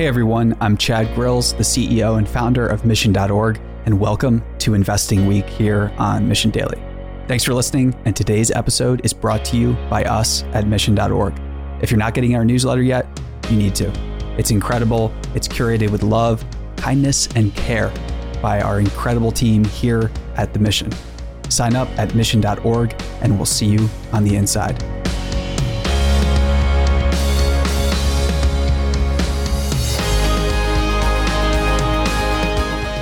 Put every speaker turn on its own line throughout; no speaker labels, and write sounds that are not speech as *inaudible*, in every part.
Hey everyone, I'm Chad Grills, the CEO and founder of Mission.org, and welcome to Investing Week here on Mission Daily. Thanks for listening, and today's episode is brought to you by us at Mission.org. If you're not getting our newsletter yet, you need to. It's incredible, it's curated with love, kindness, and care by our incredible team here at the Mission. Sign up at Mission.org, and we'll see you on the inside.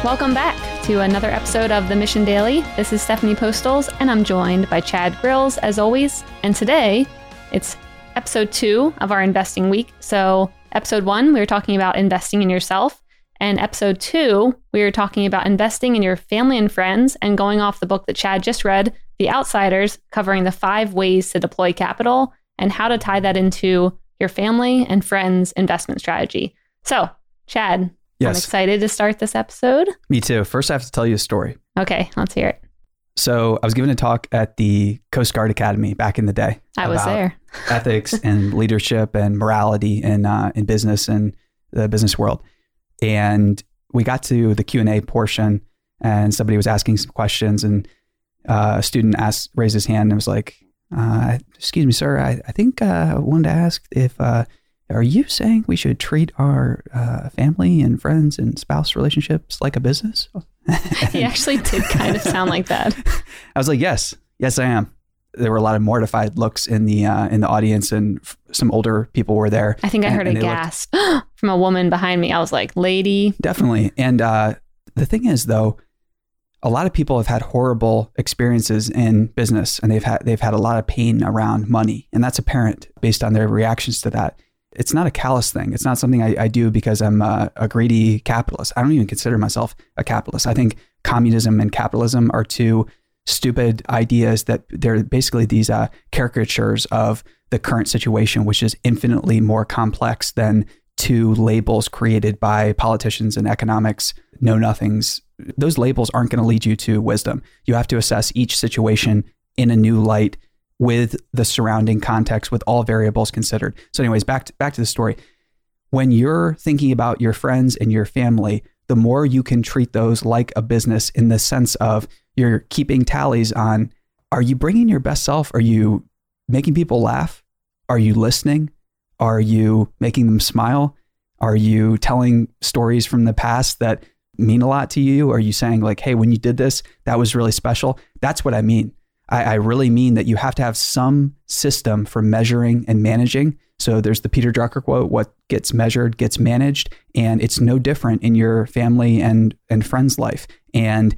Welcome back to another episode of the Mission Daily. This is Stephanie Postles, and I'm joined by Chad Grills, as always. And today, it's episode two of our investing week. So, episode one, we were talking about investing in yourself. And episode two, we were talking about investing in your family and friends and going off the book that Chad just read, The Outsiders, covering the five ways to deploy capital and how to tie that into your family and friends' investment strategy. So, Chad,
Yes.
I'm excited to start this episode.
Me too. First, I have to tell you a story.
Okay, let's hear it.
So, I was given a talk at the Coast Guard Academy back in the day.
I was there. *laughs*
ethics *laughs* and leadership and morality in uh, in business and the business world. And we got to the Q and A portion, and somebody was asking some questions, and uh, a student asked, raised his hand, and was like, uh, "Excuse me, sir, I, I think uh, I wanted to ask if uh, are you saying we should treat our uh, family and friends and spouse relationships like a business?" *laughs*
He actually did kind of sound like that. *laughs*
I was like, "Yes, yes, I am." There were a lot of mortified looks in the uh, in the audience, and f- some older people were there.
I think I
And-
heard a
and looked-
gasp *gasps* from a woman behind me. I was like, lady.
Definitely. And uh, the thing is, though, a lot of people have had horrible experiences in business, and they've had they've had a lot of pain around money, and that's apparent based on their reactions to that. It's not a callous thing. It's not something I, I do because I'm a, a greedy capitalist. I don't even consider myself a capitalist. I think communism and capitalism are two stupid ideas that they're basically these uh, caricatures of the current situation, which is infinitely more complex than two labels created by politicians and economics know nothings. Those labels aren't going to lead you to wisdom. You have to assess each situation in a new light with the surrounding context, with all variables considered. So, anyways, back to, back to the story. When you're thinking about your friends and your family, the more you can treat those like a business in the sense of you're keeping tallies on are you bringing your best self? Are you making people laugh? Are you listening? Are you making them smile? Are you telling stories from the past that mean a lot to you? Are you saying, like, hey, when you did this, that was really special? That's what I mean. I, I really mean that you have to have some system for measuring and managing. So there's the Peter Drucker quote what gets measured gets managed. And it's no different in your family and, and friends' life. And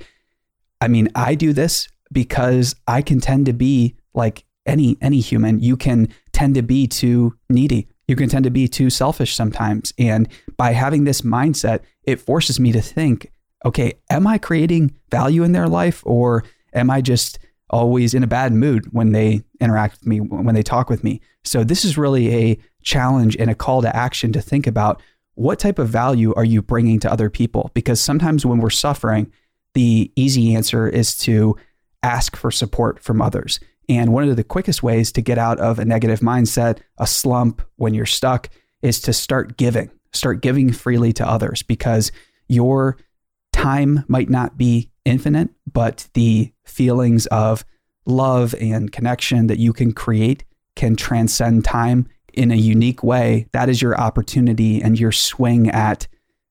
I mean, I do this because I can tend to be like any any human. You can tend to be too needy. You can tend to be too selfish sometimes. And by having this mindset, it forces me to think, okay, am I creating value in their life or am I just always in a bad mood when they interact with me, when they talk with me? So this is really a challenge and a call to action to think about what type of value are you bringing to other people? Because sometimes when we're suffering, the easy answer is to ask for support from others. And one of the quickest ways to get out of a negative mindset, a slump when you're stuck, is to start giving. Start giving freely to others because your time might not be infinite, but the feelings of love and connection that you can create can transcend time in a unique way. That is your opportunity and your swing at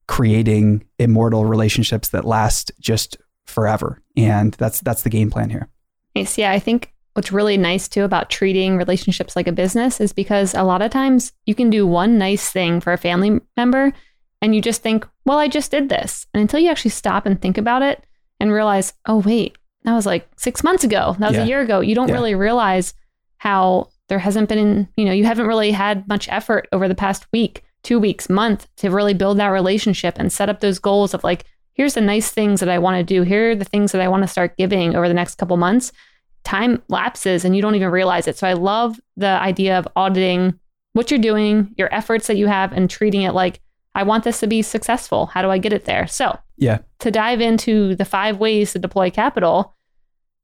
creating immortal relationships that last just forever. And that's that's the game plan here.
Nice. Yeah, I think what's really nice too about treating relationships like a business is because a lot of times you can do one nice thing for a family member and you just think, well, I just did this. And until you actually stop and think about it and realize, oh, wait, that was like six months ago, that was
Yeah.
a year ago, you don't
Yeah.
really realize how there hasn't been, you know, you haven't really had much effort over the past week, two weeks, month to really build that relationship and set up those goals of like, here's the nice things that I want to do. Here are the things that I want to start giving over the next couple months. Time lapses and you don't even realize it. So I love the idea of auditing what you're doing, your efforts that you have, and treating it like, I want this to be successful. How do I get it there? So
Yeah.
to dive into the five ways to deploy capital,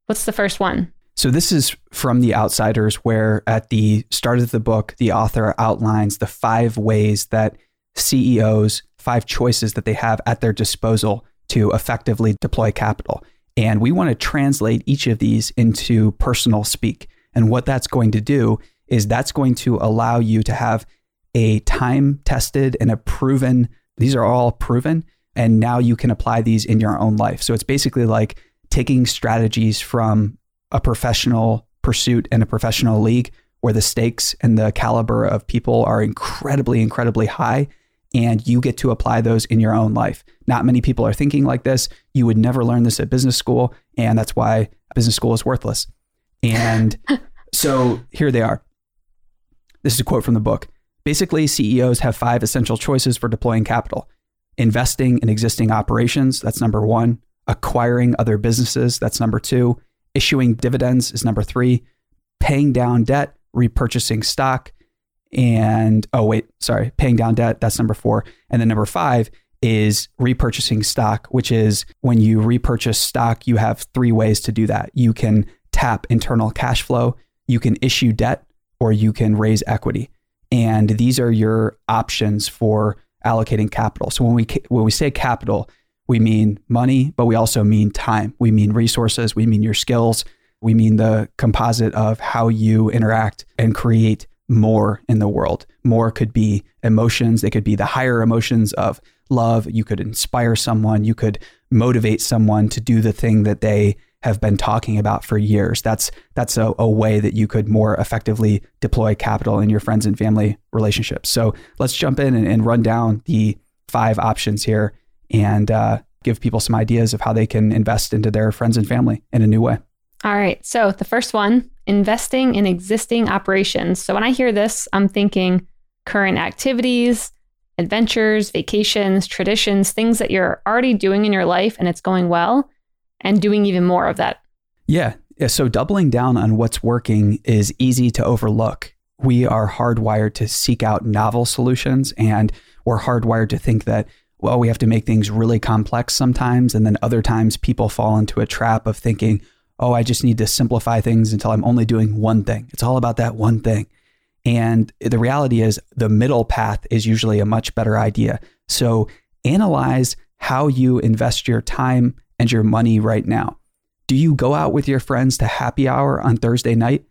what's the first one?
So this is from The Outsiders, where at the start of the book, the author outlines the five ways that CEOs five choices that they have at their disposal to effectively deploy capital. And we want to translate each of these into personal speak. And what that's going to do is that's going to allow you to have a time tested and a proven, these are all proven. And now you can apply these in your own life. So it's basically like taking strategies from a professional pursuit and a professional league where the stakes and the caliber of people are incredibly, incredibly high. And you get to apply those in your own life. Not many people are thinking like this. You would never learn this at business school. And that's why business school is worthless. And *laughs* so here they are. This is a quote from the book. Basically, CEOs have five essential choices for deploying capital investing in existing operations, that's number one, acquiring other businesses, that's number two, issuing dividends is number three, paying down debt, repurchasing stock, and oh, wait, sorry, paying down debt, that's number four. And then number five is repurchasing stock, which is when you repurchase stock, you have three ways to do that. You can tap internal cash flow, you can issue debt, or you can raise equity. And these are your options for allocating capital. So when we when we say capital, we mean money, but we also mean time. We mean resources, we mean your skills, we mean the composite of how you interact and create more in the world. More could be emotions, they could be the higher emotions of love. You could inspire someone, you could motivate someone to do the thing that they have been talking about for years. That's that's a, a, way that you could more effectively deploy capital in your friends and family relationships. So let's jump in and, and run down the five options here and uh, give people some ideas of how they can invest into their friends and family in a new way.
All right. So the first one, investing in existing operations. So when I hear this, I'm thinking current activities, adventures, vacations, traditions, things that you're already doing in your life and it's going well and doing even more of that.
Yeah. So doubling down on what's working is easy to overlook. We are hardwired to seek out novel solutions and we're hardwired to think that, well, we have to make things really complex sometimes. And then other times people fall into a trap of thinking, oh, I just need to simplify things until I'm only doing one thing. It's all about that one thing. And the reality is, the middle path is usually a much better idea. So analyze how you invest your time and your money right now. Do you go out with your friends to happy hour on Thursday night?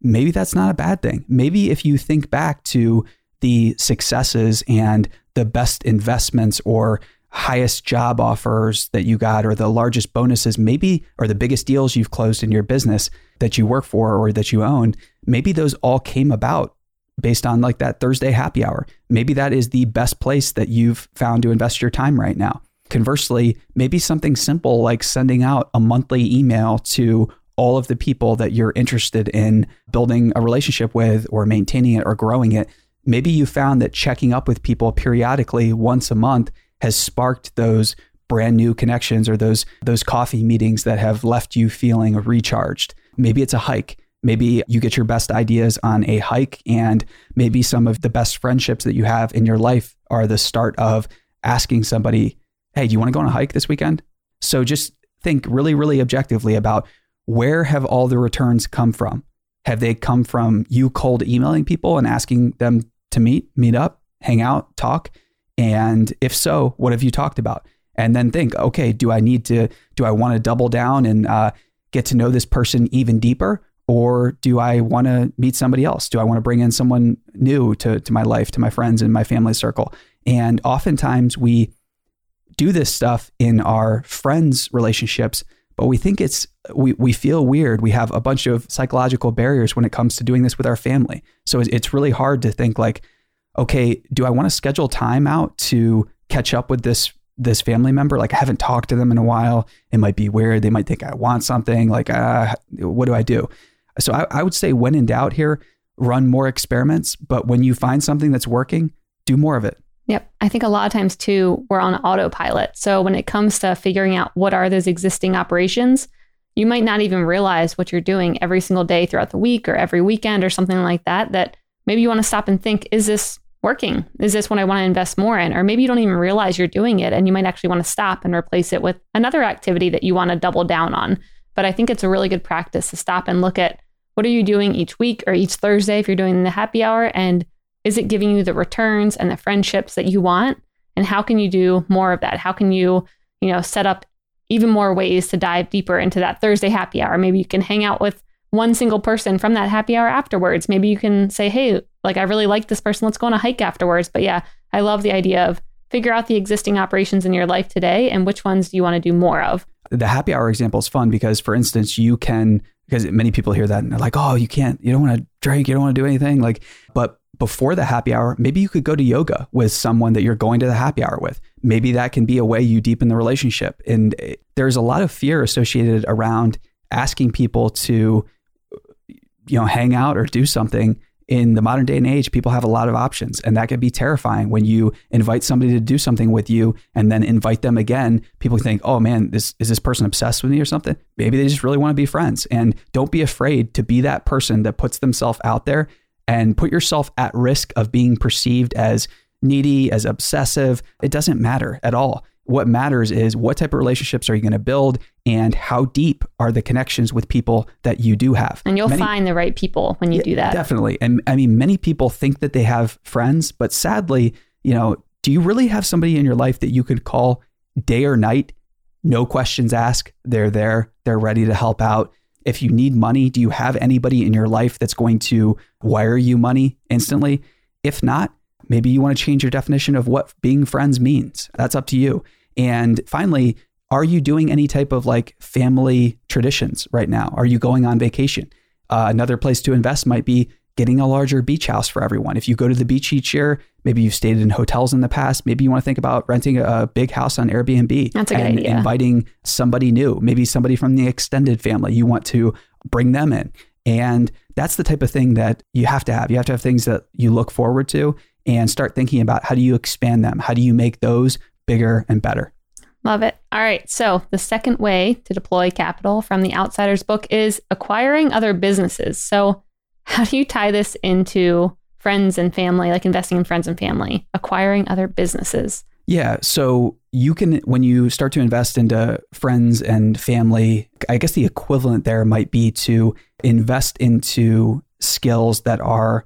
Maybe that's not a bad thing. Maybe if you think back to the successes and the best investments or highest job offers that you got or the largest bonuses, maybe, or the biggest deals you've closed in your business that you work for or that you own, maybe those all came about based on like that Thursday happy hour. Maybe that is the best place that you've found to invest your time right now. Conversely, maybe something simple like sending out a monthly email to all of the people that you're interested in building a relationship with or maintaining it or growing it. Maybe you found that checking up with people periodically once a month has sparked those brand new connections or those those coffee meetings that have left you feeling recharged. Maybe it's a hike. Maybe you get your best ideas on a hike and maybe some of the best friendships that you have in your life are the start of asking somebody hey, do you want to go on a hike this weekend? So just think really, really objectively about where have all the returns come from? Have they come from you cold emailing people and asking them to meet, meet up, hang out, talk? And if so, what have you talked about? And then think, okay, do I need to, do I want to double down and uh, get to know this person even deeper? Or do I want to meet somebody else? Do I want to bring in someone new to, to my life, to my friends and my family circle? And oftentimes we do this stuff in our friends' relationships, but we think it's we we feel weird. We have a bunch of psychological barriers when it comes to doing this with our family. So it's really hard to think like, okay, do I want to schedule time out to catch up with this this family member? Like I haven't talked to them in a while. It might be weird. They might think I want something. Like, uh, what do I do? So I, I would say when in doubt here, run more experiments. But when you find something that's working, do more of it.
Yep. I think a lot of times too, we're on autopilot. So when it comes to figuring out what are those existing operations, you might not even realize what you're doing every single day throughout the week or every weekend or something like that. That maybe you want to stop and think, is this working? Is this what I want to invest more in? Or maybe you don't even realize you're doing it and you might actually want to stop and replace it with another activity that you want to double down on. But I think it's a really good practice to stop and look at what are you doing each week or each Thursday if you're doing the happy hour and is it giving you the returns and the friendships that you want? And how can you do more of that? How can you, you know, set up even more ways to dive deeper into that Thursday happy hour? Maybe you can hang out with one single person from that happy hour afterwards. Maybe you can say, hey, like I really like this person. Let's go on a hike afterwards. But yeah, I love the idea of figure out the existing operations in your life today and which ones do you want to do more of.
The happy hour example is fun because, for instance, you can, because many people hear that and they're like, oh, you can't, you don't want to drink, you don't want to do anything. Like, but before the happy hour, maybe you could go to yoga with someone that you're going to the happy hour with. Maybe that can be a way you deepen the relationship. And eh, there's a lot of fear associated around asking people to, you know, hang out or do something in the modern day and age, people have a lot of options, and that can be terrifying when you invite somebody to do something with you and then invite them again. People think, "Oh man, this is this person obsessed with me or something?" Maybe they just really want to be friends. And don't be afraid to be that person that puts themselves out there and put yourself at risk of being perceived as needy, as obsessive. It doesn't matter at all. What matters is what type of relationships are you going to build and how deep are the connections with people that you do have.
And you'll many, find the right people when you yeah, do that.
Definitely. And I mean, many people think that they have friends, but sadly, you know, do you really have somebody in your life that you could call day or night? No questions asked. They're there. They're ready to help out. If you need money, do you have anybody in your life that's going to wire you money instantly? If not, Maybe you want to change your definition of what being friends means. That's up to you. And finally, are you doing any type of like family traditions right now? Are you going on vacation? Uh, another place to invest might be getting a larger beach house for everyone. If you go to the beach each year, maybe you've stayed in hotels in the past, maybe you want to think about renting a big house on Airbnb
That's a
and
idea.
inviting somebody new, maybe somebody from the extended family. You want to bring them in. And that's the type of thing that you have to have. You have to have things that you look forward to and start thinking about how do you expand them? How do you make those bigger and better?
Love it. All right. So, the second way to deploy capital from the Outsiders book is acquiring other businesses. So, how do you tie this into friends and family, like investing in friends and family, acquiring other businesses?
Yeah. So, you can, when you start to invest into friends and family, I guess the equivalent there might be to invest into skills that are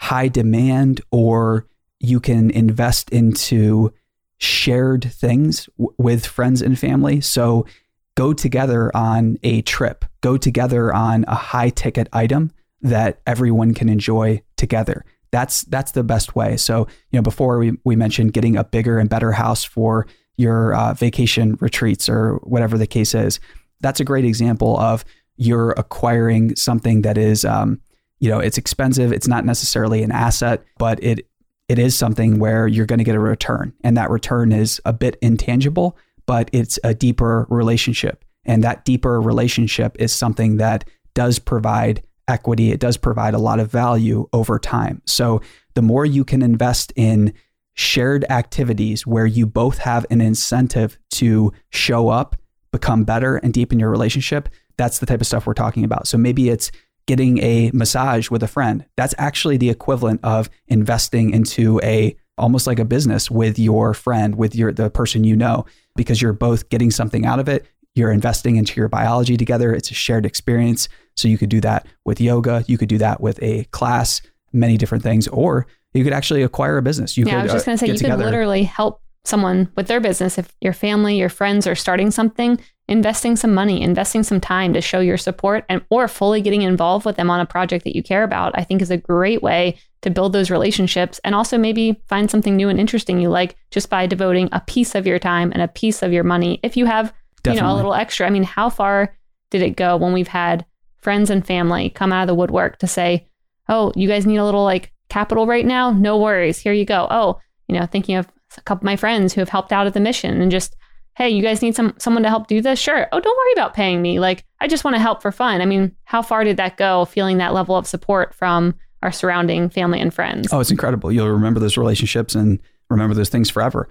high demand or you can invest into shared things w- with friends and family. So go together on a trip, go together on a high ticket item that everyone can enjoy together. That's that's the best way. So, you know, before we, we mentioned getting a bigger and better house for your uh, vacation retreats or whatever the case is. That's a great example of you're acquiring something that is um, you know, it's expensive. It's not necessarily an asset, but it it is something where you're going to get a return. And that return is a bit intangible, but it's a deeper relationship. And that deeper relationship is something that does provide equity. It does provide a lot of value over time. So the more you can invest in shared activities where you both have an incentive to show up, become better, and deepen your relationship, that's the type of stuff we're talking about. So maybe it's getting a massage with a friend. That's actually the equivalent of investing into a almost like a business with your friend, with your the person you know, because you're both getting something out of it. You're investing into your biology together. It's a shared experience. So you could do that with yoga. You could do that with a class, many different things, or you could actually acquire a business. You
yeah,
could,
I was just going to
uh,
say you
together.
could literally help someone with their business, if your family, your friends are starting something, investing some money, investing some time to show your support and or fully getting involved with them on a project that you care about, I think is a great way to build those relationships and also maybe find something new and interesting you like just by devoting a piece of your time and a piece of your money. If you have, Definitely. you know, a little extra. I mean, how far did it go when we've had friends and family come out of the woodwork to say, "Oh, you guys need a little like capital right now? No worries. Here you go." Oh, you know, thinking of a couple of my friends who have helped out at the mission and just hey you guys need some someone to help do this sure. Oh don't worry about paying me. Like i just want to help for fun. I mean how far did that go feeling that level of support from our surrounding family and friends?
Oh it's incredible. You'll remember those relationships and remember those things forever.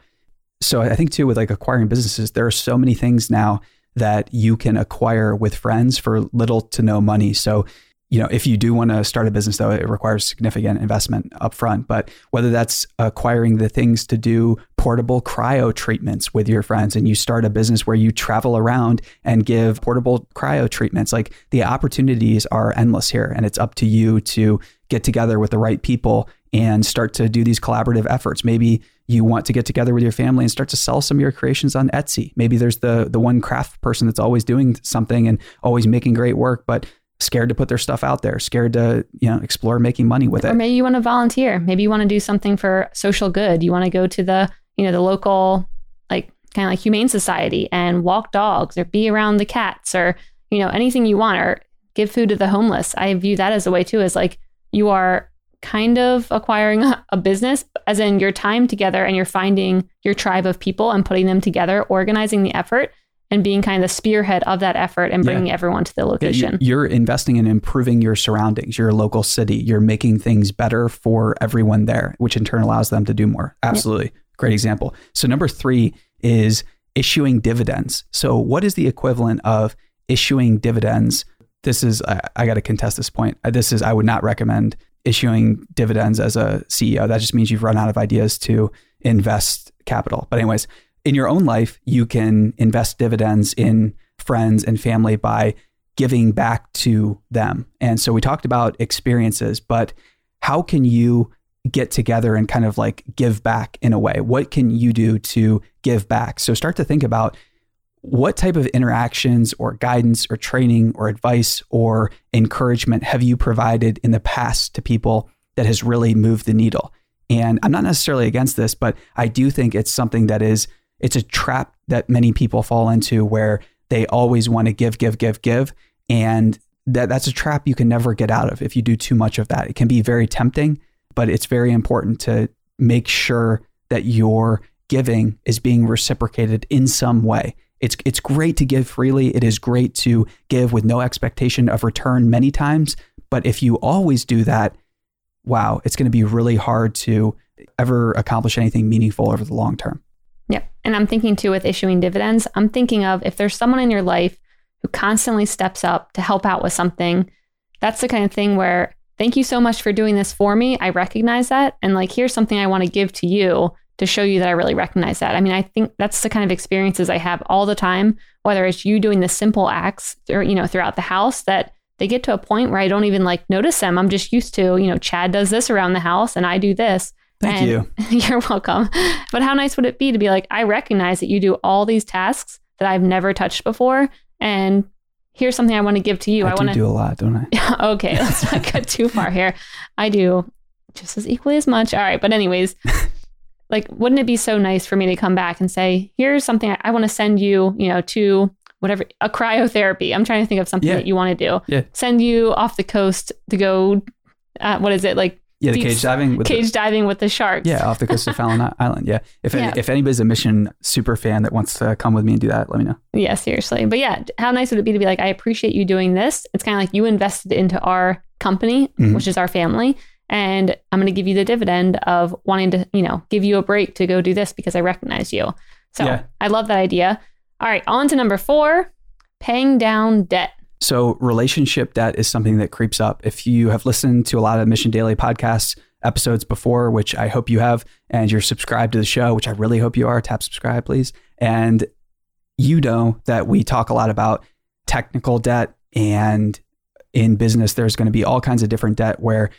So i think too with like acquiring businesses there are so many things now that you can acquire with friends for little to no money so you know, if you do want to start a business, though, it requires significant investment upfront. But whether that's acquiring the things to do portable cryo treatments with your friends, and you start a business where you travel around and give portable cryo treatments, like the opportunities are endless here. And it's up to you to get together with the right people and start to do these collaborative efforts. Maybe you want to get together with your family and start to sell some of your creations on Etsy. Maybe there's the the one craft person that's always doing something and always making great work, but scared to put their stuff out there, scared to, you know, explore making money with it.
Or maybe you want to volunteer. Maybe you want to do something for social good. You want to go to the, you know, the local like kind of like humane society and walk dogs or be around the cats or, you know, anything you want or give food to the homeless. I view that as a way too, is like you are kind of acquiring a business, as in your time together and you're finding your tribe of people and putting them together, organizing the effort and being kind of the spearhead of that effort and bringing yeah. everyone to the location.
You're investing in improving your surroundings, your local city. You're making things better for everyone there, which in turn allows them to do more. Absolutely. Yep. Great example. So, number three is issuing dividends. So, what is the equivalent of issuing dividends? This is, I, I got to contest this point. This is, I would not recommend issuing dividends as a CEO. That just means you've run out of ideas to invest capital. But, anyways, in your own life, you can invest dividends in friends and family by giving back to them. And so we talked about experiences, but how can you get together and kind of like give back in a way? What can you do to give back? So start to think about what type of interactions or guidance or training or advice or encouragement have you provided in the past to people that has really moved the needle? And I'm not necessarily against this, but I do think it's something that is it's a trap that many people fall into where they always want to give, give, give, give. And that, that's a trap you can never get out of if you do too much of that. It can be very tempting, but it's very important to make sure that your giving is being reciprocated in some way. It's it's great to give freely. It is great to give with no expectation of return many times, but if you always do that, wow, it's going to be really hard to ever accomplish anything meaningful over the long term.
Yep. And I'm thinking too with issuing dividends, I'm thinking of if there's someone in your life who constantly steps up to help out with something, that's the kind of thing where thank you so much for doing this for me. I recognize that. And like, here's something I want to give to you to show you that I really recognize that. I mean, I think that's the kind of experiences I have all the time, whether it's you doing the simple acts or, you know, throughout the house that they get to a point where I don't even like notice them. I'm just used to, you know, Chad does this around the house and I do this.
Thank you. *laughs*
You're welcome. But how nice would it be to be like, I recognize that you do all these tasks that I've never touched before. And here's something I want to give to you.
I, I want
to
do a lot, don't I? *laughs*
okay, let's not *laughs* get too far here. I do just as equally as much. All right. But, anyways, like, wouldn't it be so nice for me to come back and say, here's something I, I want to send you, you know, to whatever, a cryotherapy. I'm trying to think of something
yeah.
that you want to do.
Yeah.
Send you off the coast to go, uh, what is it? Like,
yeah, the cage diving.
With cage the, diving with the sharks.
Yeah, off the coast of Farallon *laughs* Island. Yeah. If yeah. Any, if anybody's a mission super fan that wants to come with me and do that, let me know.
Yeah, seriously. But yeah, how nice would it be to be like, I appreciate you doing this. It's kind of like you invested into our company, mm-hmm. which is our family, and I'm going to give you the dividend of wanting to, you know, give you a break to go do this because I recognize you. So yeah. I love that idea. All right, on to number four, paying down debt.
So, relationship debt is something that creeps up. If you have listened to a lot of Mission Daily podcasts episodes before, which I hope you have, and you're subscribed to the show, which I really hope you are, tap subscribe, please. And you know that we talk a lot about technical debt, and in business, there's going to be all kinds of different debt where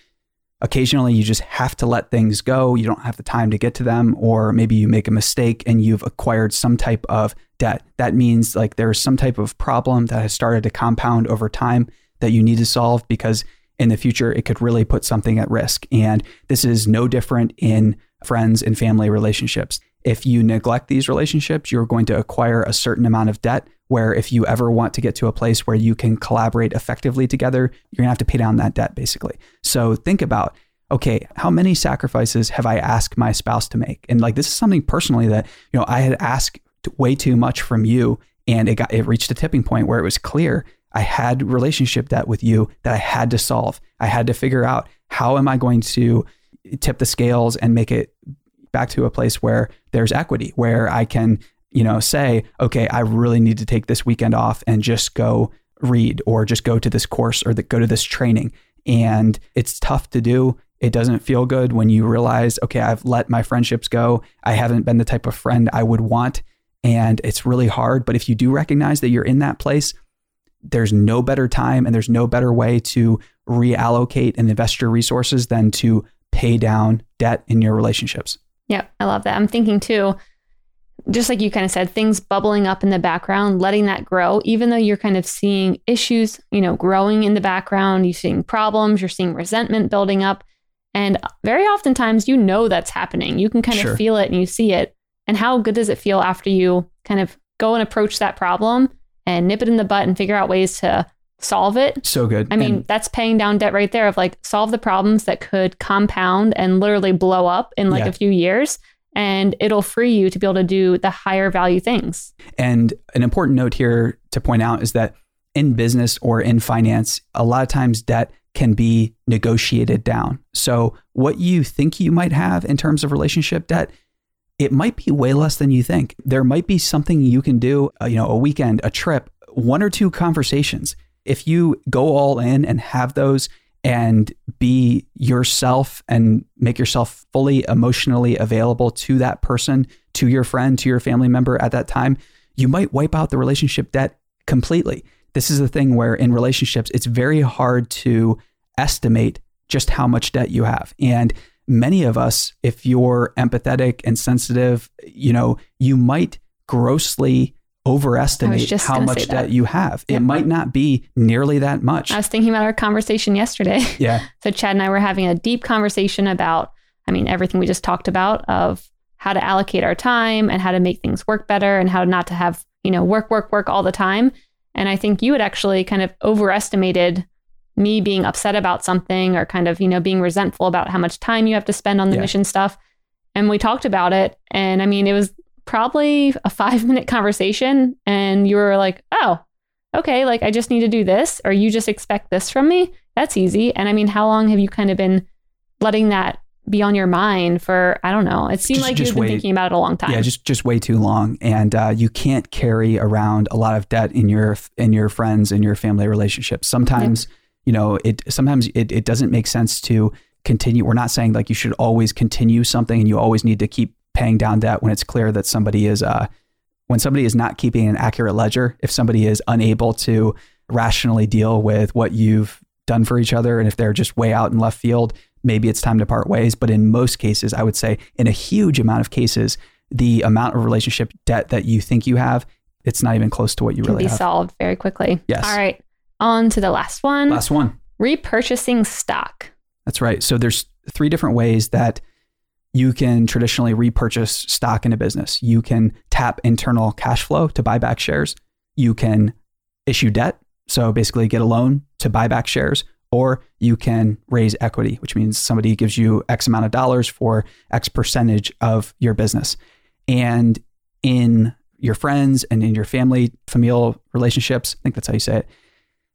occasionally you just have to let things go. You don't have the time to get to them, or maybe you make a mistake and you've acquired some type of debt. That means like there's some type of problem that has started to compound over time that you need to solve because in the future it could really put something at risk. And this is no different in friends and family relationships. If you neglect these relationships, you're going to acquire a certain amount of debt. Where if you ever want to get to a place where you can collaborate effectively together, you're gonna have to pay down that debt basically. So think about okay, how many sacrifices have I asked my spouse to make? And like this is something personally that you know I had asked way too much from you, and it got it reached a tipping point where it was clear I had relationship debt with you that I had to solve. I had to figure out how am I going to tip the scales and make it back to a place where there's equity, where I can, you know, say, okay, I really need to take this weekend off and just go read or just go to this course or the, go to this training. And it's tough to do. It doesn't feel good when you realize, okay, I've let my friendships go. I haven't been the type of friend I would want. And it's really hard. But if you do recognize that you're in that place, there's no better time and there's no better way to reallocate and invest your resources than to pay down debt in your relationships.
Yep, I love that. I'm thinking too, just like you kind of said, things bubbling up in the background, letting that grow, even though you're kind of seeing issues, you know, growing in the background, you're seeing problems, you're seeing resentment building up. And very oftentimes you know that's happening. You can kind
Sure.
of feel it and you see it. And how good does it feel after you kind of go and approach that problem and nip it in the butt and figure out ways to solve it?
So good.
I mean,
And-
that's paying down debt right there of like solve the problems that could compound and literally blow up in like
Yeah.
a few years. And it'll free you to be able to do the higher value things.
And an important note here to point out is that in business or in finance, a lot of times debt can be negotiated down. So, what you think you might have in terms of relationship debt, it might be way less than you think. There might be something you can do, uh, you know, a weekend, a trip, one or two conversations. If you go all in and have those and be yourself and make yourself fully emotionally available to that person, to your friend, to your family member at that time, you might wipe out the relationship debt completely. This is the thing where in relationships, it's very hard to estimate just how much debt you have. And many of us, if you're empathetic and sensitive, you know, you might grossly overestimate how much debt
that.
you have.
Yep.
It might not be nearly that much.
I was thinking about our conversation yesterday. *laughs*
yeah.
So Chad and I were having a deep conversation about, I mean, everything we just talked about of how to allocate our time and how to make things work better and how not to have, you know, work, work, work all the time. And I think you had actually kind of overestimated me being upset about something or kind of, you know, being resentful about how much time you have to spend on the
Yeah.
mission stuff. And we talked about it. And I mean, it was probably a five minute conversation. And you were like, oh, okay, like I just need to do this, or you just expect this from me. That's easy. And I mean, how long have you kind of been letting that be on your mind for? I don't know. It seemed
Just-
like
just
you've been thinking about it a long time.
Yeah, just just way too long, and uh, you can't carry around a lot of debt in your in your friends and your family relationships. Sometimes, you know, it sometimes it it doesn't make sense to continue. We're not saying like you should always continue something and you always need to keep paying down debt when it's clear that somebody is uh when somebody is not keeping an accurate ledger. If somebody is unable to rationally deal with what you've done for each other, and if they're just way out in left field, maybe it's time to part ways. But in most cases, I would say in a huge amount of cases, the amount of relationship debt that you think you have, it's not even close to what you really.
can
really
be
have.
solved very quickly.
Yes.
All right. On to the last one.
Last one.
Repurchasing stock.
That's right. So there's three different ways that you can traditionally repurchase stock in a business. You can tap internal cash flow to buy back shares. You can issue debt, so basically get a loan to buy back shares, or you can raise equity, which means somebody gives you X amount of dollars for X percentage of your business. And in your friends and in your family, familial relationships, I think that's how you say it,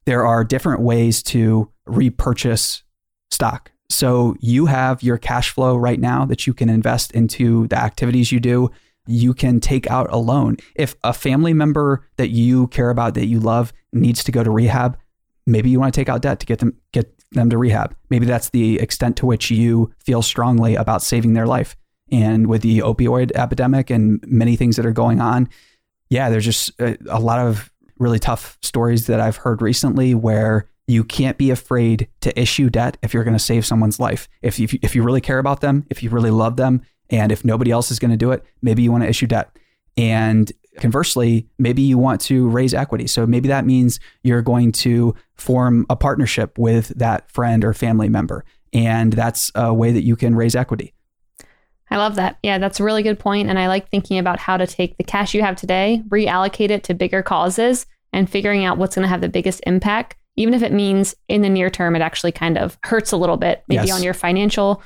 there are different ways to repurchase stock. So you have your cash flow right now that you can invest into the activities you do. You can take out a loan. If a family member that you care about, that you love, needs to go to rehab, maybe you want to take out debt to get them get them to rehab. Maybe that's the extent to which you feel strongly about saving their life. And with the opioid epidemic and many things that are going on, yeah, there's just a, a lot of really tough stories that I've heard recently where you can't be afraid to issue debt if you're going to save someone's life. If you, if you really care about them, if you really love them, and if nobody else is going to do it, maybe you want to issue debt. And conversely, maybe you want to raise equity. So maybe that means you're going to form a partnership with that friend or family member. And that's a way that you can raise equity.
I love that. Yeah, that's a really good point. And I like thinking about how to take the cash you have today, reallocate it to bigger causes, and figuring out what's going to have the biggest impact, even if it means in the near term it actually kind of hurts a little bit, maybe
Yes.
on your financial,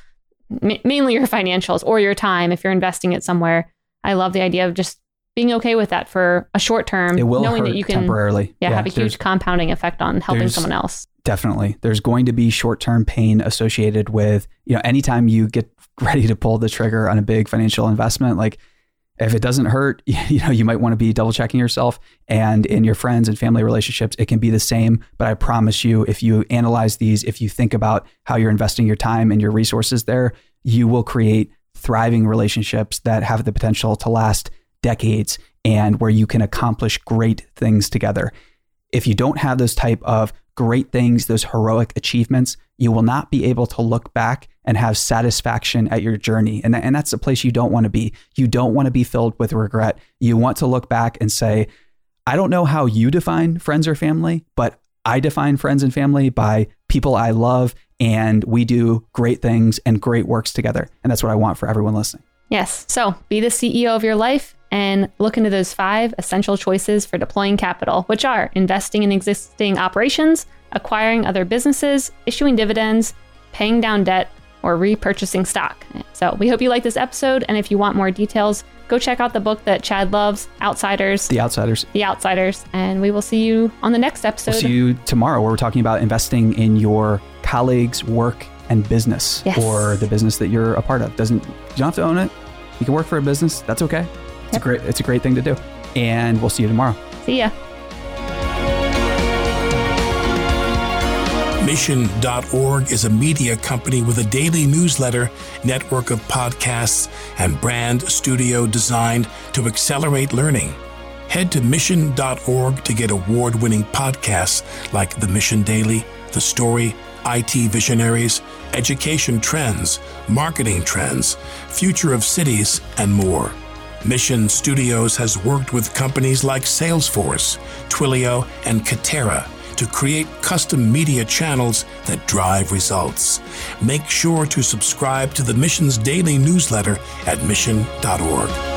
ma- mainly your financials or your time if you're investing it somewhere. I love the idea of just being okay with that for a short term,
It will
knowing that you can
temporarily.
yeah, have a huge compounding effect on helping someone else.
Definitely. There's going to be short-term pain associated with, you know, anytime you get *laughs* ready to pull the trigger on a big financial investment, like if it doesn't hurt, *laughs* you know, you might want to be double checking yourself. And in your friends and family relationships, it can be the same. But I promise you, if you analyze these, if you think about how you're investing your time and your resources there, you will create thriving relationships that have the potential to last decades and where you can accomplish great things together if you don't have those type of great things, those heroic achievements, you will not be able to look back and have satisfaction at your journey. And, and that's a place you don't want to be. You don't want to be filled with regret. You want to look back and say, I don't know how you define friends or family, but I define friends and family by people I love and we do great things and great works together. And that's what I want for everyone listening.
Yes. So be the CEO of your life and look into those five essential choices for deploying capital, which are investing in existing operations, acquiring other businesses, issuing dividends, paying down debt, or repurchasing stock. So we hope you like this episode. And if you want more details, go check out the book that Chad loves, Outsiders.
The Outsiders.
The Outsiders. And we will see you on the next episode.
We'll see you tomorrow where we're talking about investing in your colleagues' work and business
yes.
or the business that you're a part of. Doesn't you don't have to own it. You can work for a business. That's okay. It's yep. a great it's a great thing to do. And we'll see you tomorrow.
See ya.
Mission.org is a media company with a daily newsletter, network of podcasts, and brand studio designed to accelerate learning. Head to mission.org to get award winning podcasts like The Mission Daily, The Story, IT Visionaries, Education Trends, Marketing Trends, Future of Cities, and more. Mission Studios has worked with companies like Salesforce, Twilio, and Katera to create custom media channels that drive results. Make sure to subscribe to the Mission's daily newsletter at mission.org.